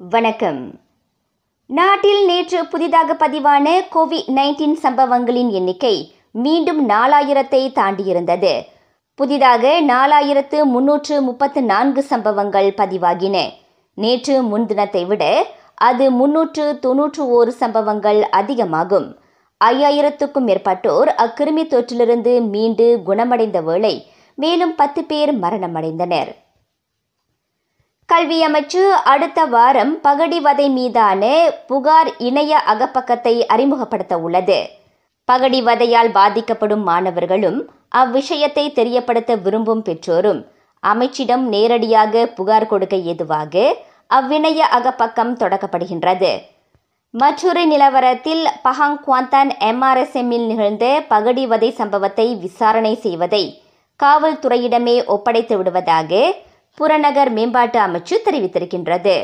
வணக்கம். நாட்டில் நேற்று புதிதாக பதிவான கோவிட் நைன்டீன் சம்பவங்களின் எண்ணிக்கை மீண்டும் நாலாயிரத்தை தாண்டியிருந்தது. புதிதாக நாலாயிரத்து முன்னூற்று முப்பத்து நான்கு சம்பவங்கள் பதிவாகின. நேற்று முன்தினத்தை விட அது முன்னூற்று தொன்னூற்று ஓரு சம்பவங்கள் அதிகமாகும். ஐயாயிரத்துக்கும் மேற்பட்டோர் அக்கிருமி தொற்றிலிருந்து மீண்டு குணமடைந்த வேளை மேலும் பத்து பேர் மரணமடைந்தனர். கல்வி அமைச்சு அடுத்த வாரம் பகடிவதை மீதான புகார் இணைய அகப்பக்கத்தை அறிமுகப்படுத்த உள்ளது. பகடிவதையால் பாதிக்கப்படும் மாணவர்களும் அவ்விஷயத்தை தெரியப்படுத்த விரும்பும் பெற்றோரும் அமைச்சிடம் நேரடியாக புகார் கொடுக்க ஏதுவாக அவ்விணைய அகப்பக்கம் தொடக்கப்படுகின்றது. மற்றொரு நிலவரத்தில் பஹாங் குவாந்தான் எம்ஆர்எஸ்எம்மில் நிகழ்ந்த பகடிவதை சம்பவத்தை விசாரணை செய்வதை காவல்துறையிடமே ஒப்படைத்து விடுவதாக புறநகர் மேம்பாட்டு அமைச்சு தெரிவித்திருக்கின்றது.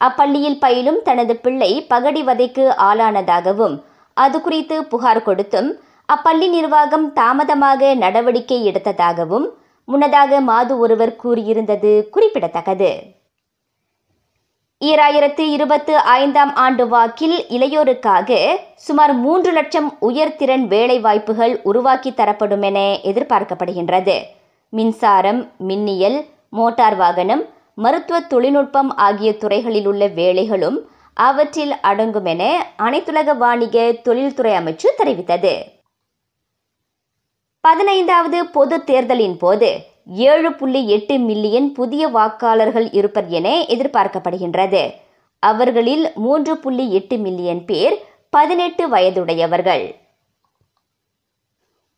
அப்பள்ளியில் பயிலும் தனது பிள்ளை பகடிவதைக்கு ஆளானதாகவும் அது குறித்து புகார் கொடுத்தும் அப்பள்ளி நிர்வாகம் தாமதமாக நடவடிக்கை எடுத்ததாகவும் முன்னதாக மாது ஒருவர் கூறியிருந்தது குறிப்பிடத்தக்கது. ஈராயிரத்து இருபத்து ஐந்தாம் ஆண்டு வாக்கில் இளையோருக்காக சுமார் மூன்று லட்சம் உயர்திறன் வேலைவாய்ப்புகள் உருவாக்கி தரப்படும் என எதிர்பார்க்கப்படுகின்றது. மின்சாரம் மின்னியல் மோட்டார் வாகனம் மருத்துவ தொழில்நுட்பம் ஆகிய துறைகளில் உள்ள வேலைகளும் அவற்றில் அடங்கும் என அனைத்துலக வாணிக தொழில்துறை அமைச்சு தெரிவித்தது. பதினைந்தாவது பொது தேர்தலின் போது ஏழு புள்ளி எட்டு மில்லியன் புதிய வாக்காளர்கள் இருப்பர் என எதிர்பார்க்கப்படுகின்றது. அவர்களில் மூன்று புள்ளி எட்டு மில்லியன் பேர் பதினெட்டு வயதுடையவர்கள்.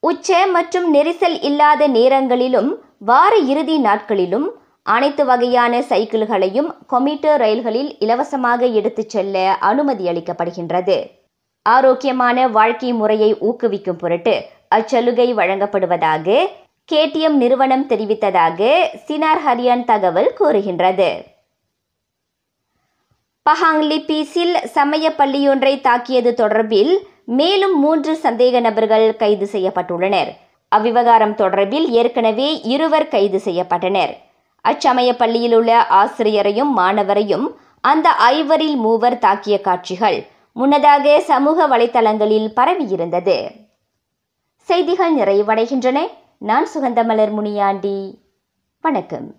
உச்ச மற்றும் நெரிசல் இல்லாத நேரங்களிலும் வார இறுதி நாட்களிலும் அனைத்து வகையான சைக்கிள்களையும் கொமீட்டர் ரயில்களில் இலவசமாக எடுத்துச் செல்ல அனுமதி அளிக்கப்படுகின்றது. ஆரோக்கியமான வாழ்க்கை முறையை ஊக்குவிக்கும் பொருட்டு அச்சலுகை வழங்கப்படுவதாக கேடிஎம் நிறுவனம் தெரிவித்ததாக சினார் ஹரியான் தகவல் கூறுகின்றது. பஹாங்லி பீஸில் சமய பள்ளியொன்றை தாக்கியது தொடர்பில் மேலும் மூன்று சந்தேக நபர்கள் கைது செய்யப்பட்டுள்ளனர். அவ்விவகாரம் தொடர்பில் ஏற்கனவே இருவர் கைது செய்யப்பட்டனர். அச்சமய பள்ளியில் உள்ள ஆசிரியரையும் மாணவரையும் அந்த ஐவரில் மூவர் தாக்கிய காட்சிகள் முன்னதாக சமூக வலைதளங்களில் பரவியிருந்தது. செய்திகள் நிறைவடைகின்றன. நான் சுகந்தமலர் முனியாண்டி. வணக்கம்.